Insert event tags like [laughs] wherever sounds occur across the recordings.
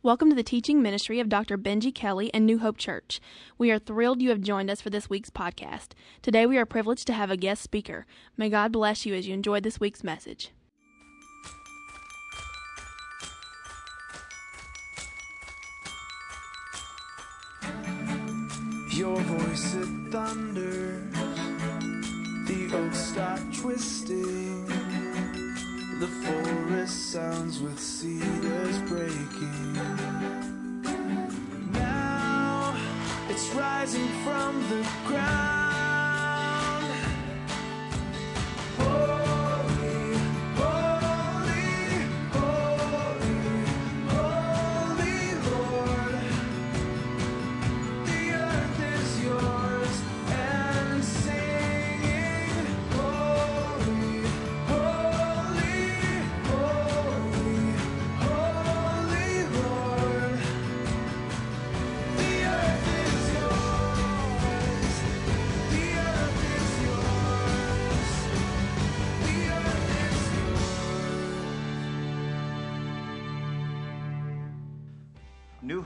Welcome to the teaching ministry of Dr. Benji Kelly and New Hope Church. We are thrilled you have joined us for this week's podcast. Today we are privileged to have a guest speaker. May God bless you as you enjoy this week's message. Your voice it thunders, the oaks start twisting, the forest sounds with cedars breaking. Now it's rising from the ground.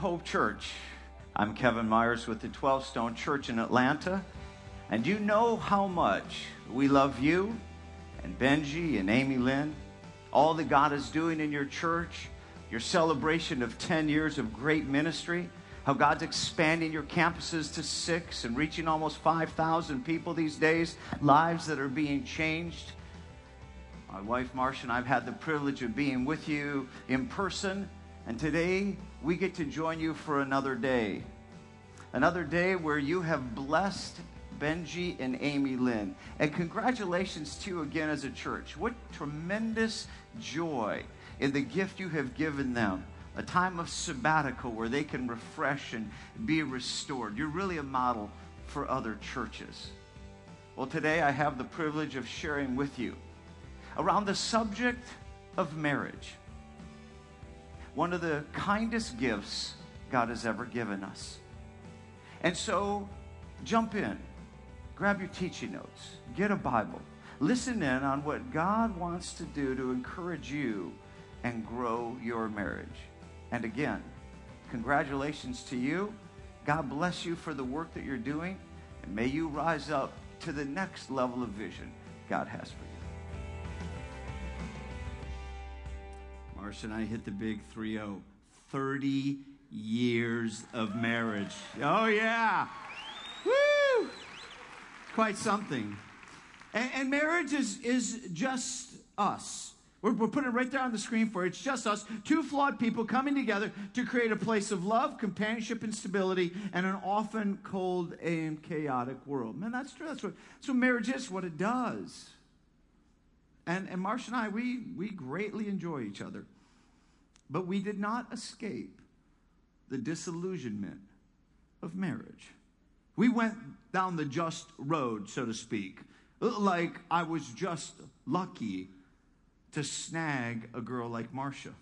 Hope Church. I'm Kevin Myers with the 12 Stone Church in Atlanta. And you know how much we love you and Benji and Amy Lynn, all that God is doing in your church, your celebration of 10 years of great ministry, how God's expanding your campuses to six and reaching almost 5,000 people these days, lives that are being changed. My wife Marcia and I have had the privilege of being with you in person, and today we get to join you for another day. Another day where you have blessed Benji and Amy Lynn. And congratulations to you again as a church. What tremendous joy in the gift you have given them. A time of sabbatical where they can refresh and be restored. You're really a model for other churches. Well, today I have the privilege of sharing with you around the subject of marriage. One of the kindest gifts God has ever given us. And so, jump in, grab your teaching notes, get a Bible, listen in on what God wants to do to encourage you and grow your marriage. And again, congratulations to you. God bless you for the work that you're doing, and may you rise up to the next level of vision God has for you. Marcia and I hit the big 3 0. 30 years of marriage. Oh, yeah. Woo! Quite something. And, and marriage is, is just us. We're, we're putting it right there on the screen for you. It's just us, two flawed people coming together to create a place of love, companionship, and stability in an often cold and chaotic world. Man, that's true. That's what, that's what marriage is, what it does. And, and Marcia and I, we, we greatly enjoy each other. But we did not escape the disillusionment of marriage. We went down the just road, so to speak, like I was just lucky to snag a girl like Marcia.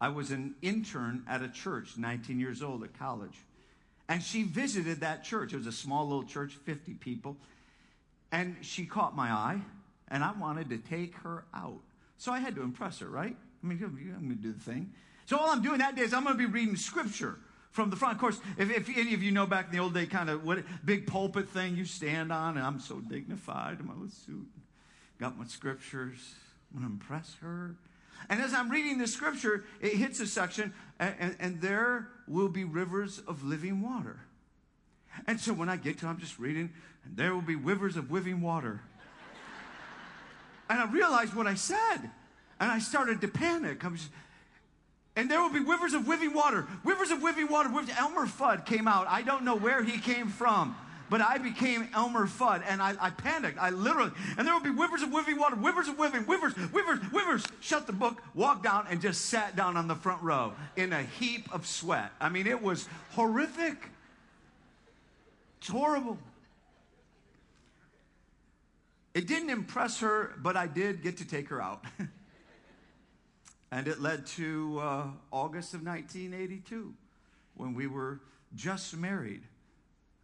I was an intern at a church, 19 years old at college. And she visited that church. It was a small little church, 50 people. And she caught my eye, and I wanted to take her out. So I had to impress her, right? I mean, I'm going to do the thing. So all I'm doing that day is I'm going to be reading scripture from the front. Of course, if, if any of you know back in the old day, kind of what big pulpit thing you stand on, and I'm so dignified in my little suit, got my scriptures. I'm going to impress her. And as I'm reading the scripture, it hits a section, and, and, and there will be rivers of living water. And so when I get to, I'm just reading, and there will be rivers of living water. And I realized what I said, and I started to panic. I was, and there will be rivers of living water, rivers of living water. Elmer Fudd came out. I don't know where he came from, but I became Elmer Fudd, and I, I panicked. I literally, and there will be rivers of living water, rivers of living, rivers, rivers, rivers. Shut the book, walked down, and just sat down on the front row in a heap of sweat. I mean, it was horrific. It's horrible. It didn't impress her, but I did get to take her out. [laughs] and it led to uh, August of 1982 when we were just married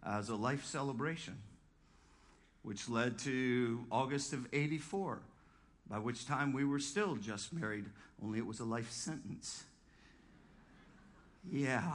as a life celebration, which led to August of 84, by which time we were still just married, only it was a life sentence. Yeah.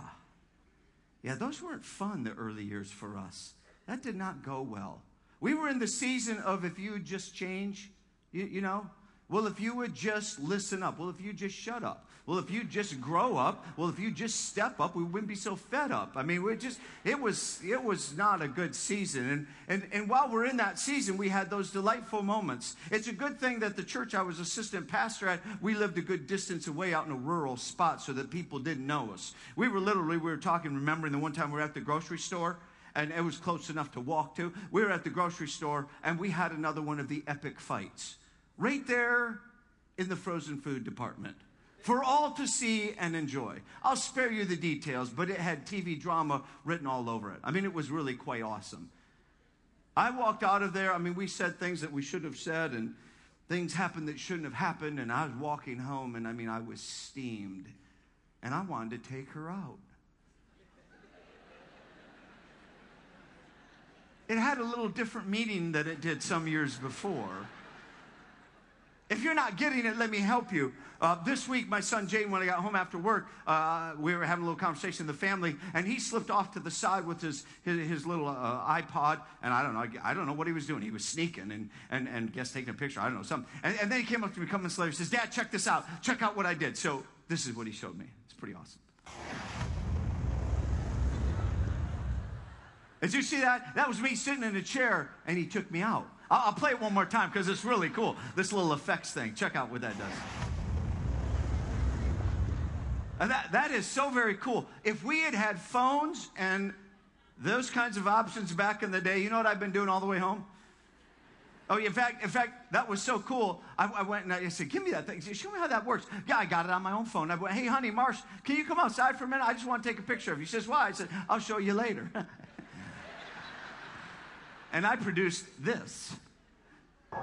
Yeah, those weren't fun, the early years for us. That did not go well. We were in the season of if you would just change, you, you know, well, if you would just listen up. Well, if you just shut up. Well, if you just grow up. Well, if you just step up, we wouldn't be so fed up. I mean, we just it was it was not a good season. And and and while we're in that season, we had those delightful moments. It's a good thing that the church I was assistant pastor at, we lived a good distance away out in a rural spot so that people didn't know us. We were literally we were talking, remembering the one time we were at the grocery store and it was close enough to walk to. We were at the grocery store and we had another one of the epic fights right there in the frozen food department for all to see and enjoy. I'll spare you the details, but it had TV drama written all over it. I mean, it was really quite awesome. I walked out of there. I mean, we said things that we should have said, and things happened that shouldn't have happened. And I was walking home, and I mean, I was steamed, and I wanted to take her out. It had a little different meaning than it did some years before. If you're not getting it, let me help you. Uh, this week, my son Jaden, when I got home after work, uh, we were having a little conversation in the family, and he slipped off to the side with his his, his little uh, iPod, and I don't know, I, I, don't know what he was doing. He was sneaking and and and guess taking a picture. I don't know something. And, and then he came up to me, coming later, says, "Dad, check this out. Check out what I did." So this is what he showed me. It's pretty awesome. Did you see that? That was me sitting in a chair, and he took me out. I'll, I'll play it one more time because it's really cool. This little effects thing. Check out what that does. And that, that is so very cool. If we had had phones and those kinds of options back in the day, you know what I've been doing all the way home? Oh, in fact, in fact, that was so cool. I, I, went and I said, "Give me that thing. Show me how that works." Yeah, I got it on my own phone. I went, "Hey, honey, Marsh, can you come outside for a minute? I just want to take a picture of you." He says, "Why?" I said, "I'll show you later." [laughs] and I produced this. [laughs]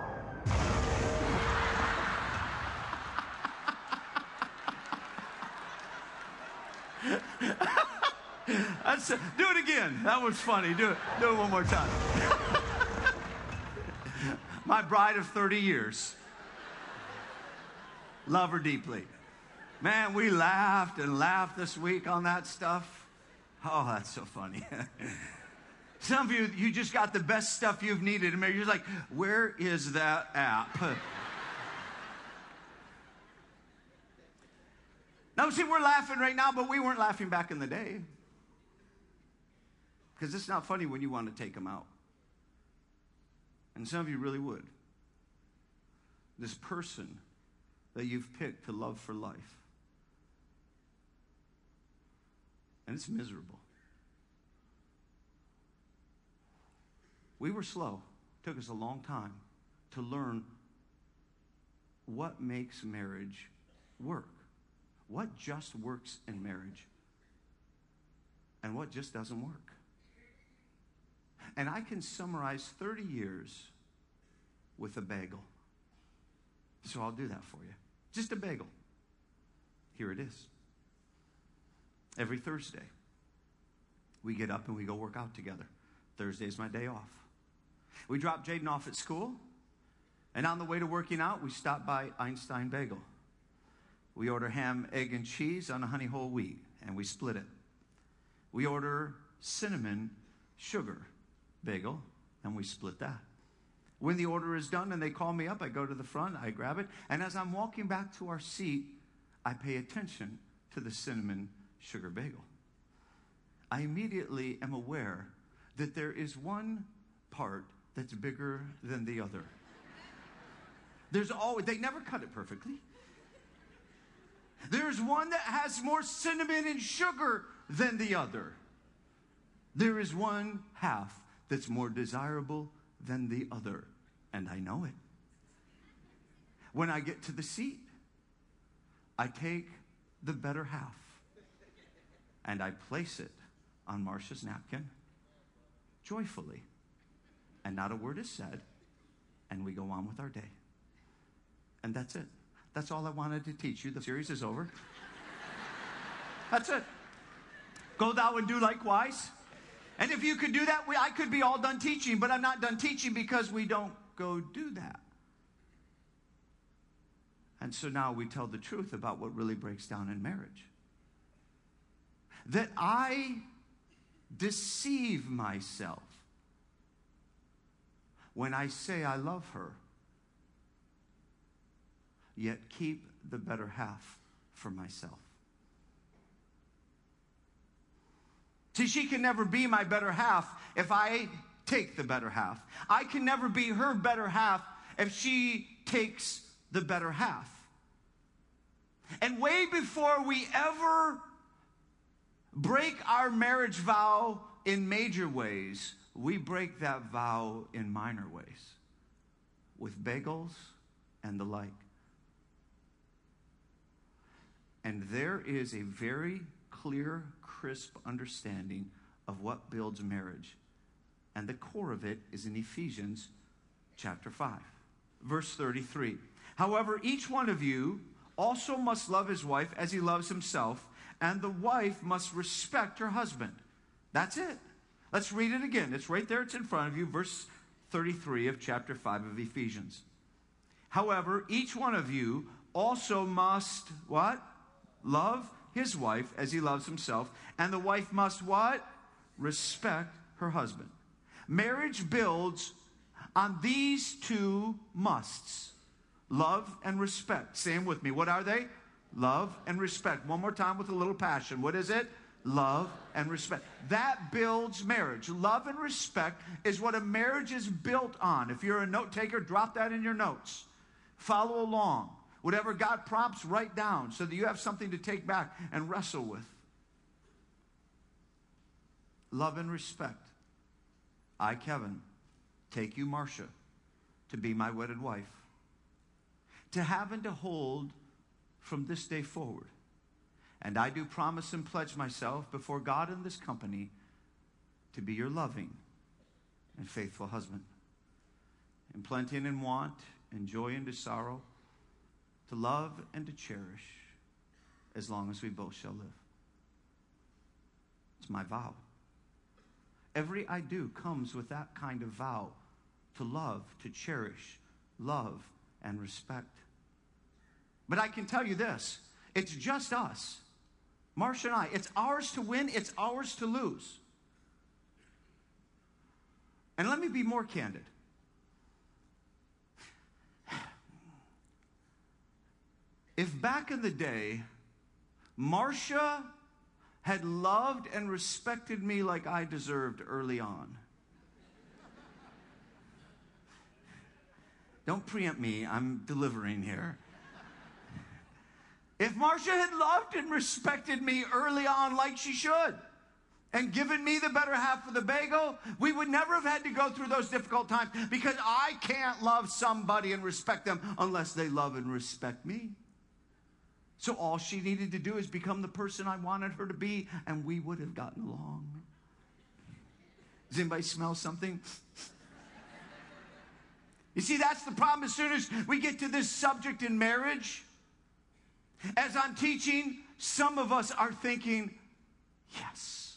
That's, do it again. That was funny. Do it. Do it one more time. [laughs] My bride of 30 years. Love her deeply. Man, we laughed and laughed this week on that stuff. Oh, that's so funny. [laughs] Some of you, you just got the best stuff you've needed. And you're like, where is that app? [laughs] now, see, we're laughing right now, but we weren't laughing back in the day. Because it's not funny when you want to take them out. And some of you really would. This person that you've picked to love for life. And it's miserable. We were slow. It took us a long time to learn what makes marriage work. What just works in marriage and what just doesn't work. And I can summarize 30 years with a bagel. So I'll do that for you. Just a bagel. Here it is. Every Thursday, we get up and we go work out together. Thursday's my day off. We dropped Jaden off at school, and on the way to working out, we stopped by Einstein Bagel. We order ham, egg, and cheese on a honey whole wheat, and we split it. We order cinnamon sugar bagel, and we split that. When the order is done and they call me up, I go to the front, I grab it, and as I'm walking back to our seat, I pay attention to the cinnamon sugar bagel. I immediately am aware that there is one part that's bigger than the other. There's always, they never cut it perfectly. There's one that has more cinnamon and sugar than the other. There is one half that's more desirable than the other, and I know it. When I get to the seat, I take the better half and I place it on Marcia's napkin joyfully and not a word is said, and we go on with our day. And that's it. That's all I wanted to teach you. The series is over. [laughs] That's it. Go thou and do likewise. And if you could do that, we, I could be all done teaching, but I'm not done teaching because we don't go do that. And so now we tell the truth about what really breaks down in marriage. that I deceive myself when I say I love her, yet keep the better half for myself. See, she can never be my better half if I take the better half. I can never be her better half if she takes the better half. And way before we ever break our marriage vow in major ways, we break that vow in minor ways with bagels and the like. And there is a very clear, crisp understanding of what builds marriage. And the core of it is in Ephesians chapter 5, verse 33. However, each one of you also must love his wife as he loves himself, and the wife must respect her husband. That's it. Let's read it again. It's right there, it's in front of you, verse 33 of chapter 5 of Ephesians. However, each one of you also must what? Love his wife as he loves himself, and the wife must what? Respect her husband. Marriage builds on these two musts love and respect. Say with me. What are they? Love and respect. One more time with a little passion. What is it? Love and respect. That builds marriage. Love and respect is what a marriage is built on. If you're a note taker, drop that in your notes. Follow along. Whatever God prompts, write down so that you have something to take back and wrestle with. Love and respect. I, Kevin, take you, Marcia, to be my wedded wife to have and to hold from this day forward. And I do promise and pledge myself before God and this company to be your loving and faithful husband. In plenty and in want, in joy and to sorrow, to love and to cherish as long as we both shall live. It's my vow. Every I do comes with that kind of vow to love, to cherish, love, and respect. But I can tell you this it's just us, Marcia and I. It's ours to win, it's ours to lose. And let me be more candid. If back in the day, Marcia had loved and respected me like I deserved early on, Don't preempt me, I'm delivering here. If Marcia had loved and respected me early on like she should, and given me the better half of the bagel, we would never have had to go through those difficult times because I can't love somebody and respect them unless they love and respect me. So all she needed to do is become the person I wanted her to be, and we would have gotten along. Does anybody smell something? You see, that's the problem. As soon as we get to this subject in marriage, as I'm teaching, some of us are thinking, yes.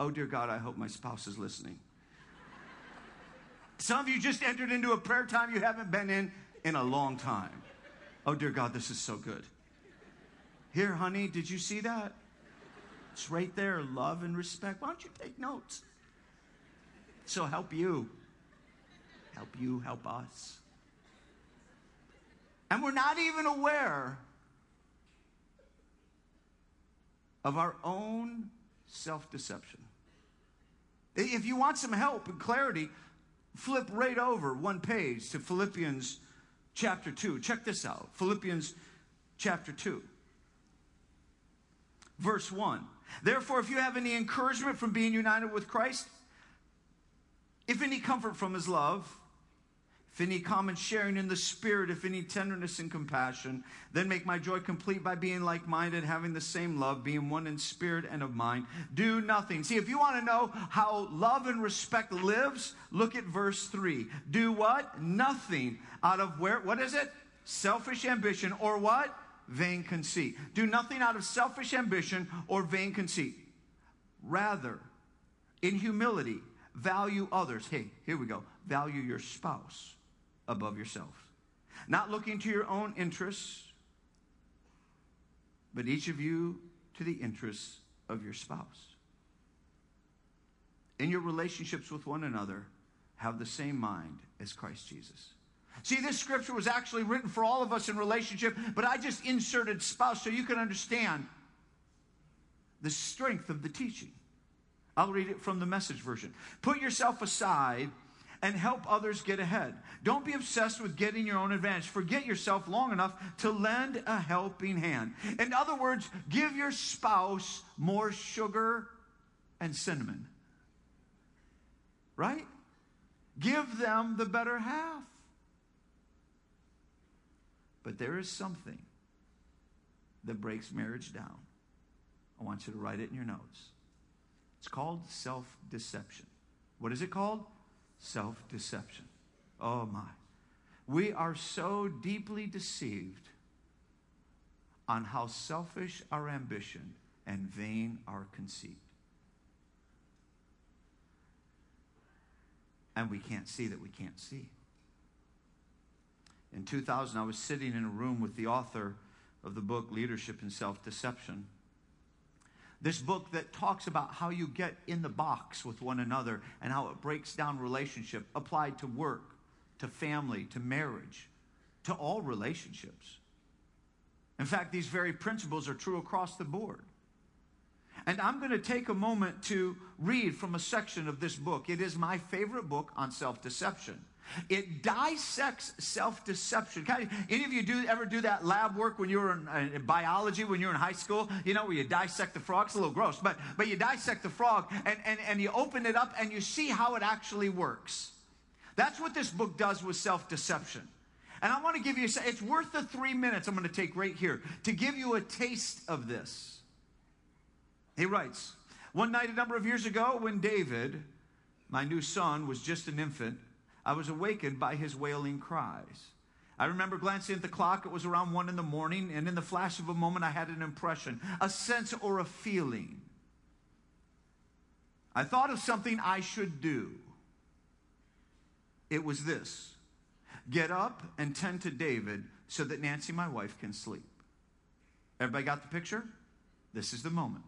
Oh, dear God, I hope my spouse is listening. Some of you just entered into a prayer time you haven't been in in a long time. Oh, dear God, this is so good. Here, honey, did you see that? It's right there love and respect. Why don't you take notes? So help you help you, help us. And we're not even aware of our own self deception. If you want some help and clarity, flip right over one page to Philippians chapter 2. Check this out Philippians chapter 2, verse 1. Therefore, if you have any encouragement from being united with Christ, if any comfort from his love, if any common sharing in the Spirit, if any tenderness and compassion, then make my joy complete by being like minded, having the same love, being one in spirit and of mind. Do nothing. See, if you want to know how love and respect lives, look at verse 3. Do what? Nothing out of where? What is it? Selfish ambition or what? Vain conceit. Do nothing out of selfish ambition or vain conceit. Rather, in humility, value others. Hey, here we go. Value your spouse above yourself. Not looking to your own interests, but each of you to the interests of your spouse. In your relationships with one another, have the same mind as Christ Jesus. See, this scripture was actually written for all of us in relationship, but I just inserted spouse so you can understand the strength of the teaching. I'll read it from the message version. Put yourself aside and help others get ahead. Don't be obsessed with getting your own advantage. Forget yourself long enough to lend a helping hand. In other words, give your spouse more sugar and cinnamon. Right? Give them the better half. But there is something that breaks marriage down. I want you to write it in your notes. It's called self deception. What is it called? Self deception. Oh my. We are so deeply deceived on how selfish our ambition and vain our conceit. And we can't see that we can't see. In 2000, I was sitting in a room with the author of the book Leadership and Self Deception. This book that talks about how you get in the box with one another and how it breaks down relationship applied to work, to family, to marriage, to all relationships. In fact, these very principles are true across the board. And I'm going to take a moment to read from a section of this book. It is my favorite book on self deception. It dissects self-deception. Any of you do ever do that lab work when you were in, uh, in, biology, when you were in high school? You know, where you dissect the frog. It's a little gross, but, but you dissect the frog and, and, and you open it up and you see how it actually works. That's what this book does with self-deception. And I want to give you, it's worth the three minutes I'm going to take right here to give you a taste of this. He writes, one night a number of years ago when David, my new son, was just an infant, I was awakened by his wailing cries. I remember glancing at the clock. It was around one in the morning, and in the flash of a moment, I had an impression, a sense, or a feeling. I thought of something I should do. It was this get up and tend to David so that Nancy, my wife, can sleep. Everybody got the picture? This is the moment.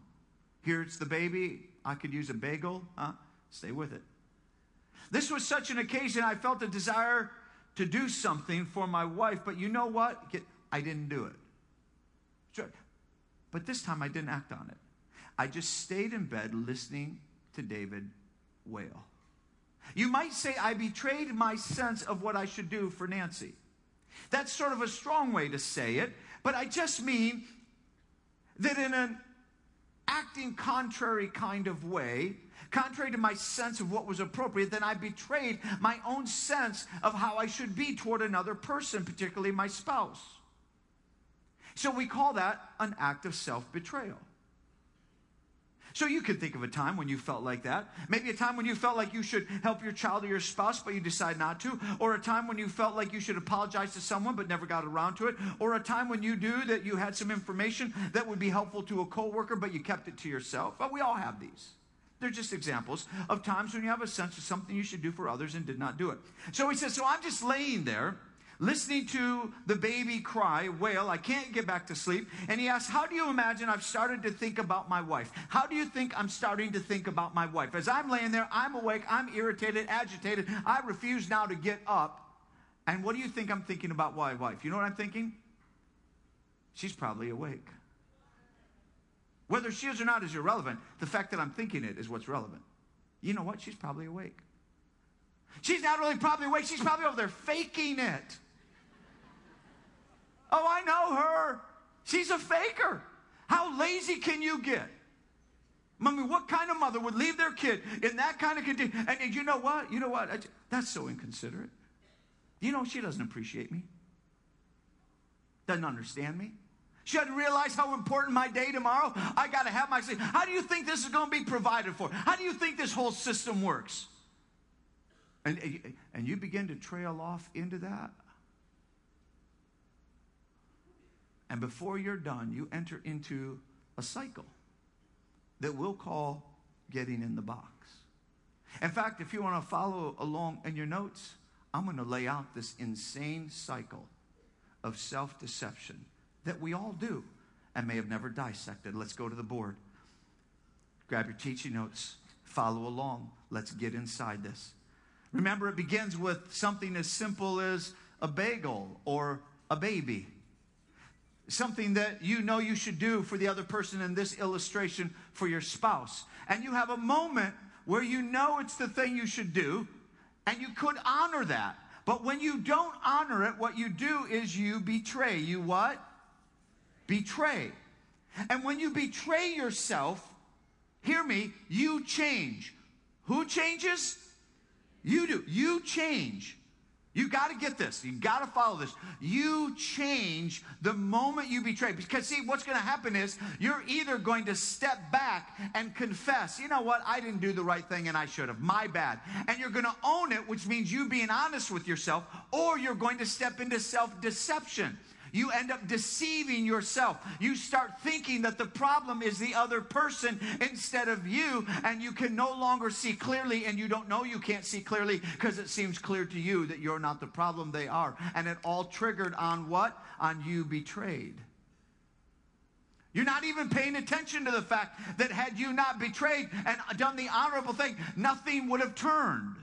Here it's the baby. I could use a bagel. Huh? Stay with it. This was such an occasion I felt a desire to do something for my wife, but you know what? I didn't do it. But this time I didn't act on it. I just stayed in bed listening to David wail. You might say I betrayed my sense of what I should do for Nancy. That's sort of a strong way to say it, but I just mean that in an acting contrary kind of way, contrary to my sense of what was appropriate, then I betrayed my own sense of how I should be toward another person, particularly my spouse. So we call that an act of self betrayal. So you could think of a time when you felt like that. Maybe a time when you felt like you should help your child or your spouse, but you decide not to. Or a time when you felt like you should apologize to someone, but never got around to it. Or a time when you knew that you had some information that would be helpful to a coworker, but you kept it to yourself. But we all have these. They're just examples of times when you have a sense of something you should do for others and did not do it. So he says, So I'm just laying there listening to the baby cry, wail, I can't get back to sleep. And he asks, How do you imagine I've started to think about my wife? How do you think I'm starting to think about my wife? As I'm laying there, I'm awake, I'm irritated, agitated. I refuse now to get up. And what do you think I'm thinking about my wife? You know what I'm thinking? She's probably awake. Whether she is or not is irrelevant. The fact that I'm thinking it is what's relevant. You know what? She's probably awake. She's not really probably awake. She's probably over there faking it. Oh, I know her. She's a faker. How lazy can you get? I mean, what kind of mother would leave their kid in that kind of condition? And you know what? You know what? That's so inconsiderate. You know, she doesn't appreciate me, doesn't understand me. She doesn't realize how important my day tomorrow. I got to have my sleep. How do you think this is going to be provided for? How do you think this whole system works? And, and you begin to trail off into that. And before you're done, you enter into a cycle that we'll call getting in the box. In fact, if you want to follow along in your notes, I'm going to lay out this insane cycle of self deception that we all do and may have never dissected. Let's go to the board. Grab your teaching notes, follow along. Let's get inside this. Remember, it begins with something as simple as a bagel or a baby. Something that you know you should do for the other person in this illustration for your spouse. And you have a moment where you know it's the thing you should do, and you could honor that. But when you don't honor it, what you do is you betray. You what? Betray. And when you betray yourself, hear me, you change. Who changes? You do. You change. You got to get this. You got to follow this. You change the moment you betray. Because, see, what's going to happen is you're either going to step back and confess, you know what, I didn't do the right thing and I should have. My bad. And you're going to own it, which means you being honest with yourself, or you're going to step into self deception. You end up deceiving yourself. You start thinking that the problem is the other person instead of you, and you can no longer see clearly, and you don't know you can't see clearly because it seems clear to you that you're not the problem, they are. And it all triggered on what? On you betrayed. You're not even paying attention to the fact that had you not betrayed and done the honorable thing, nothing would have turned.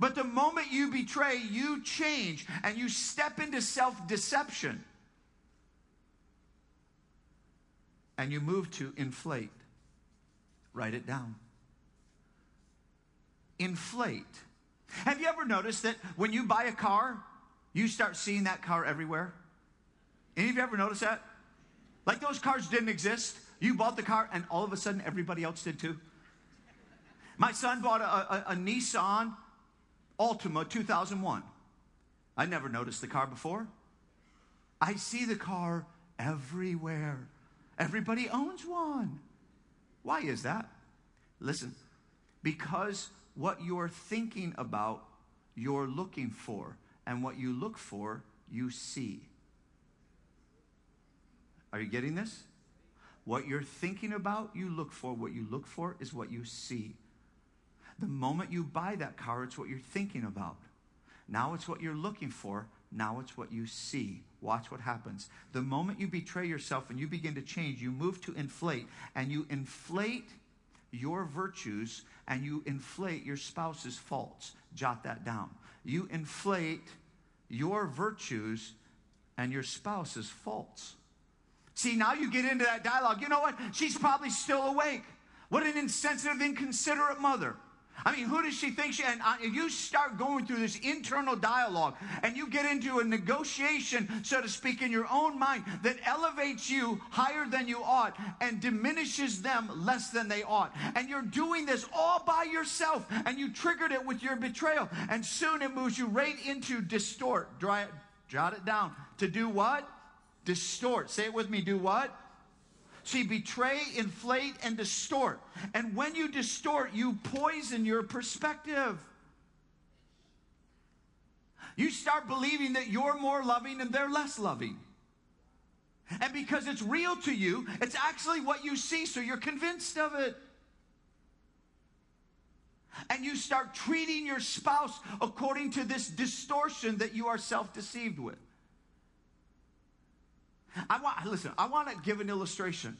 But the moment you betray, you change and you step into self deception. And you move to inflate. Write it down. Inflate. Have you ever noticed that when you buy a car, you start seeing that car everywhere? Any of you ever noticed that? Like those cars didn't exist. You bought the car, and all of a sudden, everybody else did too. My son bought a, a, a Nissan Altima 2001. I never noticed the car before. I see the car everywhere. Everybody owns one. Why is that? Listen, because what you're thinking about, you're looking for. And what you look for, you see. Are you getting this? What you're thinking about, you look for. What you look for is what you see. The moment you buy that car, it's what you're thinking about. Now it's what you're looking for. Now it's what you see. Watch what happens. The moment you betray yourself and you begin to change, you move to inflate, and you inflate your virtues and you inflate your spouse's faults. Jot that down. You inflate your virtues and your spouse's faults. See, now you get into that dialogue. You know what? She's probably still awake. What an insensitive, inconsiderate mother. I mean, who does she think she? And uh, you start going through this internal dialogue, and you get into a negotiation, so to speak, in your own mind that elevates you higher than you ought and diminishes them less than they ought. And you're doing this all by yourself, and you triggered it with your betrayal, and soon it moves you right into distort. Dry it, jot it down. To do what? Distort. Say it with me. Do what? See, betray, inflate, and distort. And when you distort, you poison your perspective. You start believing that you're more loving and they're less loving. And because it's real to you, it's actually what you see, so you're convinced of it. And you start treating your spouse according to this distortion that you are self deceived with. I want, listen, I want to give an illustration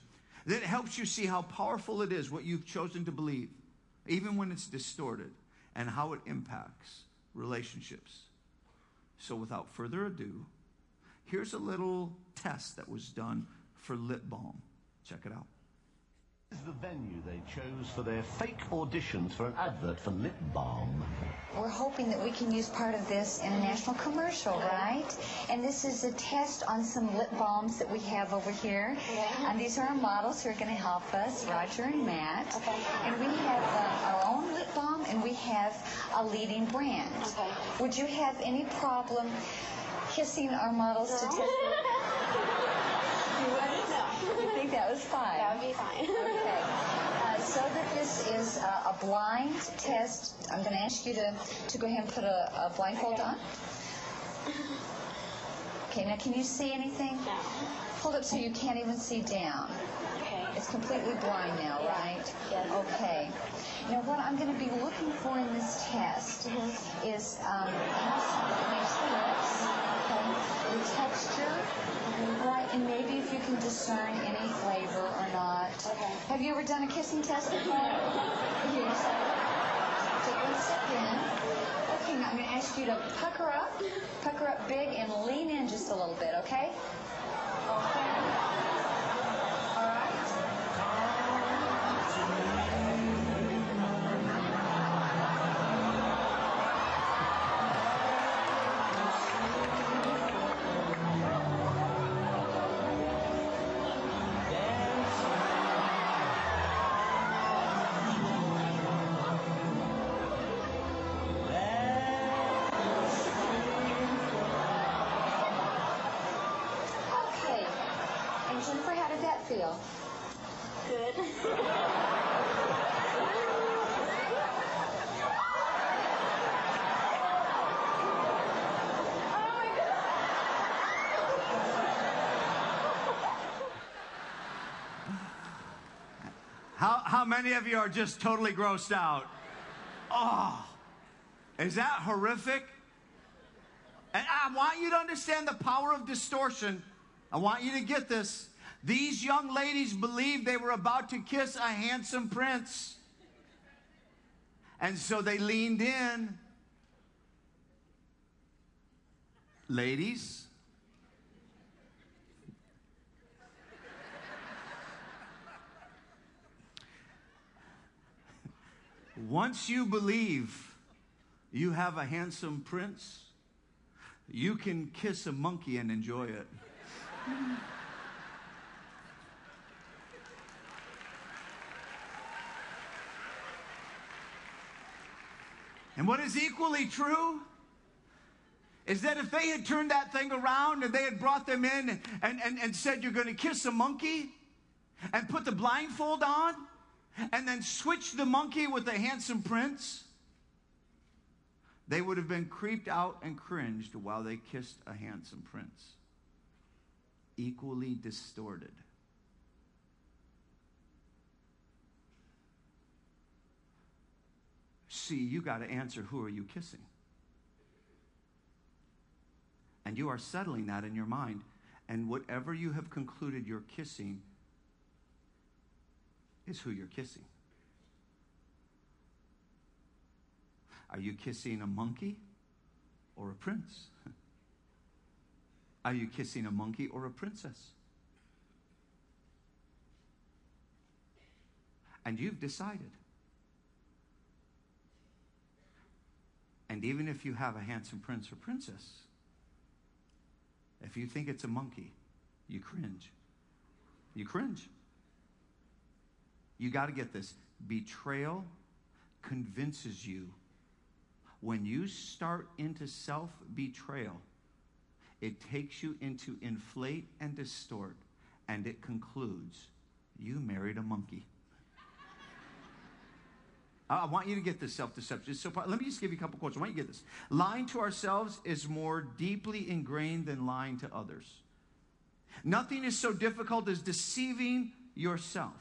that helps you see how powerful it is what you've chosen to believe, even when it's distorted, and how it impacts relationships. So, without further ado, here's a little test that was done for lip balm. Check it out. This is the venue they chose for their fake auditions for an advert for lip balm. We're hoping that we can use part of this in a national commercial, right? And this is a test on some lip balms that we have over here. And these are our models who are going to help us, Roger and Matt. Okay. And we have uh, our own lip balm and we have a leading brand. Okay. Would you have any problem kissing our models to test? [laughs] You wouldn't? No. You think that was fine? That would be fine. Okay. So that this is uh, a blind test, I'm going to ask you to, to go ahead and put a, a blindfold on. Okay, now can you see anything? No. Hold up so you can't even see down. Okay. It's completely blind now, Yeah. right? Yes. Okay. Now what I'm going to be looking for in this test Mm-hmm. is um, lips, okay, the texture, right, and maybe if you can discern any flavor or not. Okay. Have Have you ever done a kissing test before? Yes. Take one step in. Okay, now I'm going to ask you to pucker up, pucker up big, and lean in just a little bit, okay? Okay. How, many of you are just totally grossed out? Oh, is that horrific? And I want you to understand the power of distortion. I want you to get this. These young ladies believed they were about to kiss a handsome prince. And so they leaned in. Ladies, once you believe you have a handsome prince, you can kiss a monkey and enjoy it. and what is equally true is that if they had turned that thing around and they had brought them in and, and, and said, You're going to kiss a monkey and put the blindfold on and then switch the monkey with the handsome prince, they would have been creeped out and cringed while they kissed a handsome prince. Equally distorted. See, you got to answer who are you kissing? And you are settling that in your mind. And whatever you have concluded you're kissing is who you're kissing. Are you kissing a monkey or a prince? [laughs] Are you kissing a monkey or a princess? And you've decided. And even if you have a handsome prince or princess, if you think it's a monkey, you cringe. You cringe. You got to get this. Betrayal convinces you. When you start into self betrayal, it takes you into inflate and distort, and it concludes you married a monkey. [laughs] I want you to get this self deception. So let me just give you a couple quotes. I want you to get this. Lying to ourselves is more deeply ingrained than lying to others. Nothing is so difficult as deceiving yourself.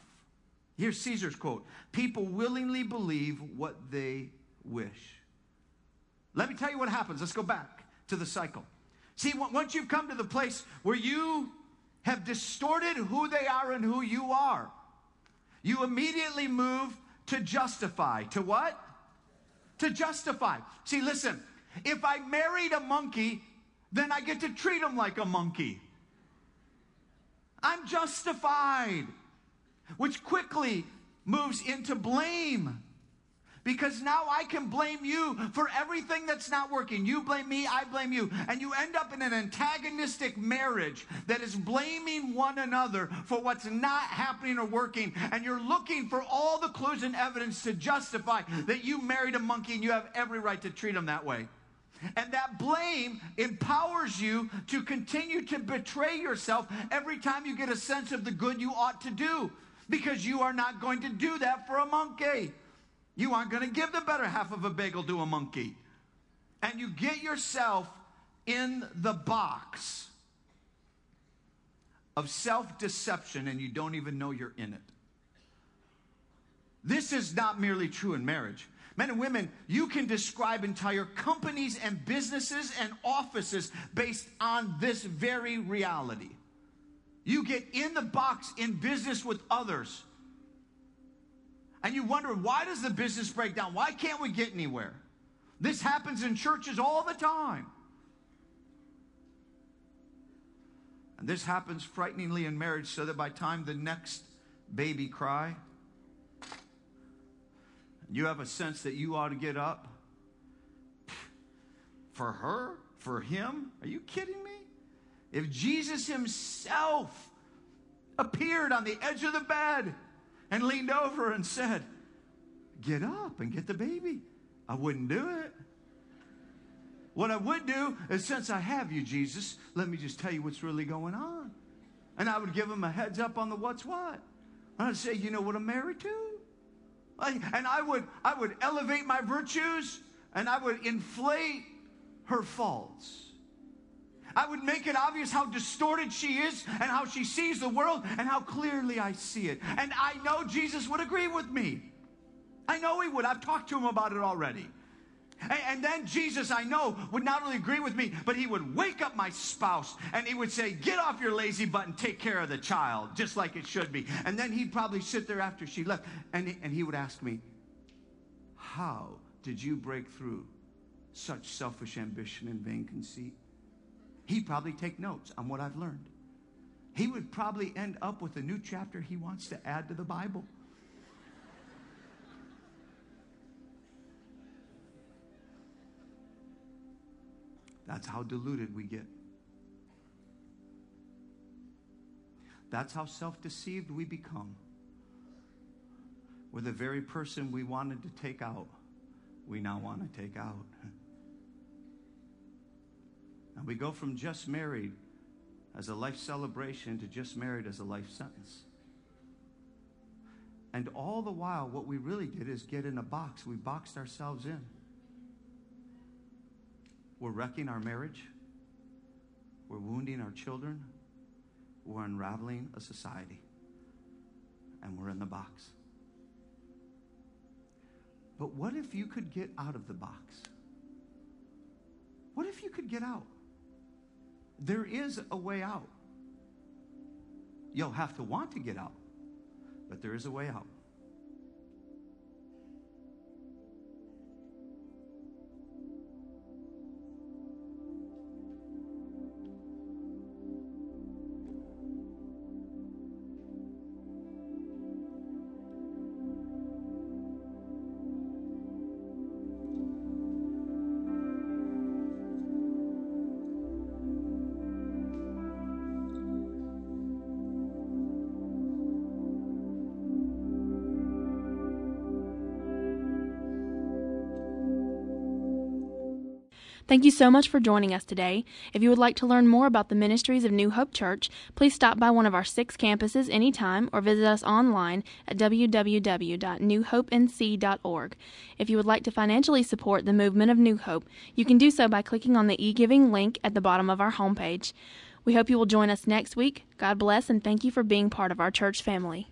Here's Caesar's quote People willingly believe what they wish. Let me tell you what happens. Let's go back to the cycle. See, once you've come to the place where you have distorted who they are and who you are, you immediately move to justify. To what? To justify. See, listen, if I married a monkey, then I get to treat him like a monkey. I'm justified, which quickly moves into blame. Because now I can blame you for everything that's not working. You blame me, I blame you. And you end up in an antagonistic marriage that is blaming one another for what's not happening or working. And you're looking for all the clues and evidence to justify that you married a monkey and you have every right to treat him that way. And that blame empowers you to continue to betray yourself every time you get a sense of the good you ought to do. Because you are not going to do that for a monkey. You aren't going to give the better half of a bagel to a monkey. And you get yourself in the box of self deception and you don't even know you're in it. This is not merely true in marriage. Men and women, you can describe entire companies and businesses and offices based on this very reality. You get in the box in business with others And you wonder, why does the business break down? Why can't we get anywhere? This happens in churches all the time. And this happens frighteningly in marriage so that by time the next baby cry, you have a sense that you ought to get up for her, for him. Are you kidding me? If Jesus himself appeared on the edge of the bed and leaned over and said, Get up and get the baby, I wouldn't do it. What I would do is, since I have you, Jesus, let me just tell you what's really going on. And I would give him a heads up on the what's what. And I'd say, you know what I'm married to? And I would, I would elevate my virtues and I would inflate her faults. I would make it obvious how distorted she is and how she sees the world and how clearly I see it. And I know Jesus would agree with me. I know he would. I've talked to him about it already. And, then Jesus, I know, would not only agree with me, but he would wake up my spouse and he would say, Get off your lazy butt and take care of the child, just like it should be. And then he'd probably sit there after she left and and he would ask me, How did you break through such selfish ambition and vain conceit? He'd probably take notes on what I've learned. He would probably end up with a new chapter he wants to add to the Bible. That's how deluded we get. That's how self deceived we become. We're the very person we wanted to take out, we now want to take out. [laughs] And we go from just married as a life celebration to just married as a life sentence. And all the while, what we really did is get in a box. We boxed ourselves in. We're wrecking our marriage. We're wounding our children. We're unraveling a society. And we're in the box. But what if you could get out of the box? What if you could get out? There is a way out. You'll have to want to get out, but there is a way out. Thank you so much for joining us today. If you would like to learn more about the ministries of New Hope Church, please stop by one of our six campuses anytime or visit us online at www.newhopenc.org. If you would like to financially support the movement of New Hope, you can do so by clicking on the e-giving link at the bottom of our homepage. We hope you will join us next week. God bless and thank you for being part of our church family.